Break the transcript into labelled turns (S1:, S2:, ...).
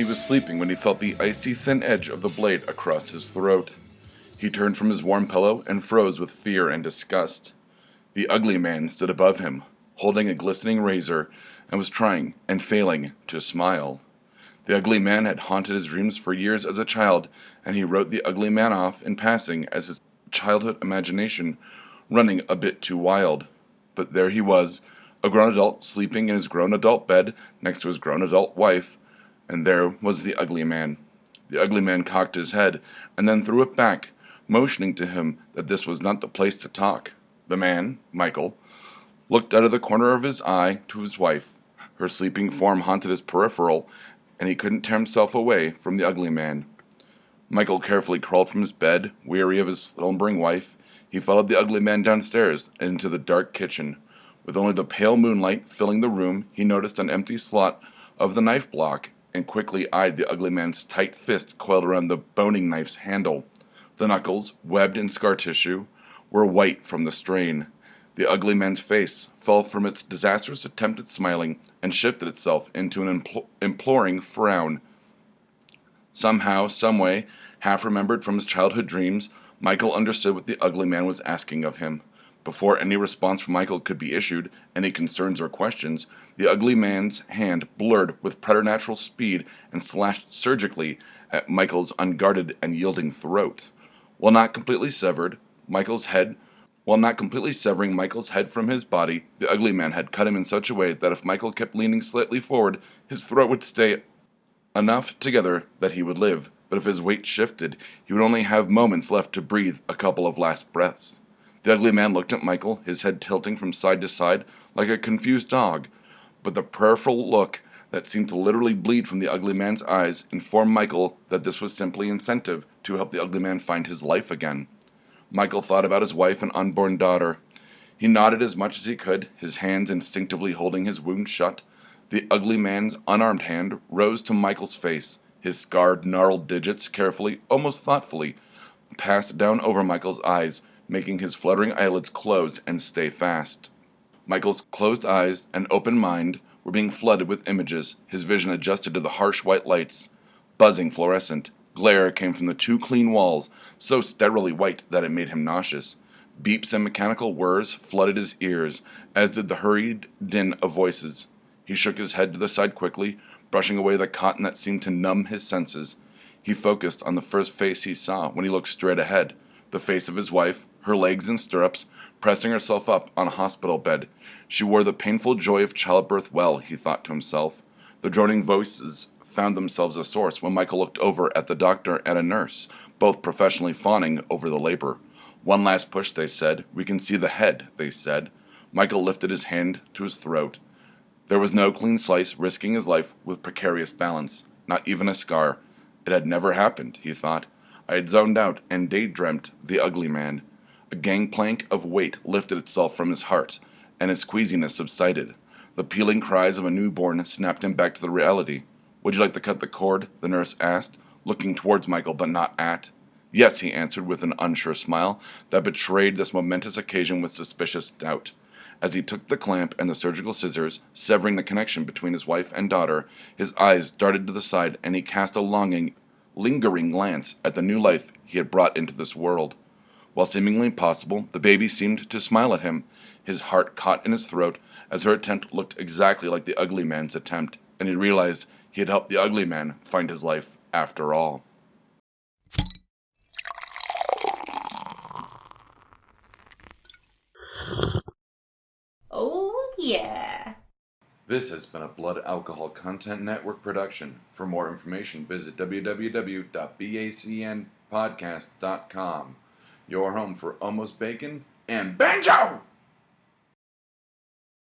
S1: He was sleeping when he felt the icy thin edge of the blade across his throat. He turned from his warm pillow and froze with fear and disgust. The ugly man stood above him, holding a glistening razor, and was trying and failing to smile. The ugly man had haunted his dreams for years as a child, and he wrote the ugly man off in passing as his childhood imagination running a bit too wild. But there he was, a grown adult sleeping in his grown adult bed next to his grown adult wife, and there was the ugly man. The ugly man cocked his head and then threw it back, motioning to him that this was not the place to talk. The man, Michael, looked out of the corner of his eye to his wife. Her sleeping form haunted his peripheral, and he couldn't tear himself away from the ugly man. Michael carefully crawled from his bed, weary of his slumbering wife. He followed the ugly man downstairs and into the dark kitchen. With only the pale moonlight filling the room, he noticed an empty slot of the knife block and quickly eyed the ugly man's tight fist coiled around the boning knife's handle. The knuckles, webbed in scar tissue, were white from the strain. The ugly man's face fell from its disastrous attempt at smiling and shifted itself into an impl- imploring frown. Somehow, someway, half remembered from his childhood dreams, Michael understood what the ugly man was asking of him. Before any response from Michael could be issued, any concerns or questions, the ugly man's hand blurred with preternatural speed and slashed surgically at Michael's unguarded and yielding throat. While not completely severed, Michael's head while not completely severing Michael's head from his body, the ugly man had cut him in such a way that if Michael kept leaning slightly forward, his throat would stay enough together that he would live, but if his weight shifted, he would only have moments left to breathe a couple of last breaths. The ugly man looked at Michael, his head tilting from side to side like a confused dog, but the prayerful look that seemed to literally bleed from the ugly man's eyes informed Michael that this was simply incentive to help the ugly man find his life again. Michael thought about his wife and unborn daughter. He nodded as much as he could, his hands instinctively holding his wound shut, the ugly man's unarmed hand rose to Michael's face. His scarred, gnarled digits carefully, almost thoughtfully, passed down over Michael's eyes, making his fluttering eyelids close and stay fast. Michael's closed eyes and open mind were being flooded with images, his vision adjusted to the harsh white lights. Buzzing fluorescent, glare came from the two clean walls, so sterilely white that it made him nauseous. Beeps and mechanical whirs flooded his ears, as did the hurried din of voices. He shook his head to the side quickly, brushing away the cotton that seemed to numb his senses. He focused on the first face he saw when he looked straight ahead the face of his wife, her legs in stirrups, pressing herself up on a hospital bed. She wore the painful joy of childbirth well, he thought to himself. The droning voices found themselves a source when Michael looked over at the doctor and a nurse, both professionally fawning over the labor. One last push, they said. We can see the head, they said. Michael lifted his hand to his throat. There was no clean slice, risking his life with precarious balance, not even a scar. It had never happened, he thought. I had zoned out and daydreamt the ugly man. A gangplank of weight lifted itself from his heart, and his queasiness subsided. The pealing cries of a newborn snapped him back to the reality. Would you like to cut the cord? the nurse asked, looking towards Michael but not at. Yes, he answered with an unsure smile that betrayed this momentous occasion with suspicious doubt. As he took the clamp and the surgical scissors, severing the connection between his wife and daughter, his eyes darted to the side and he cast a longing, lingering glance at the new life he had brought into this world. While seemingly impossible, the baby seemed to smile at him. His heart caught in his throat as her attempt looked exactly like the ugly man's attempt, and he realized he had helped the ugly man find his life after all.
S2: Oh, yeah.
S1: This has been a Blood Alcohol Content Network production. For more information, visit www.bacnpodcast.com. Your home for almost bacon and banjo!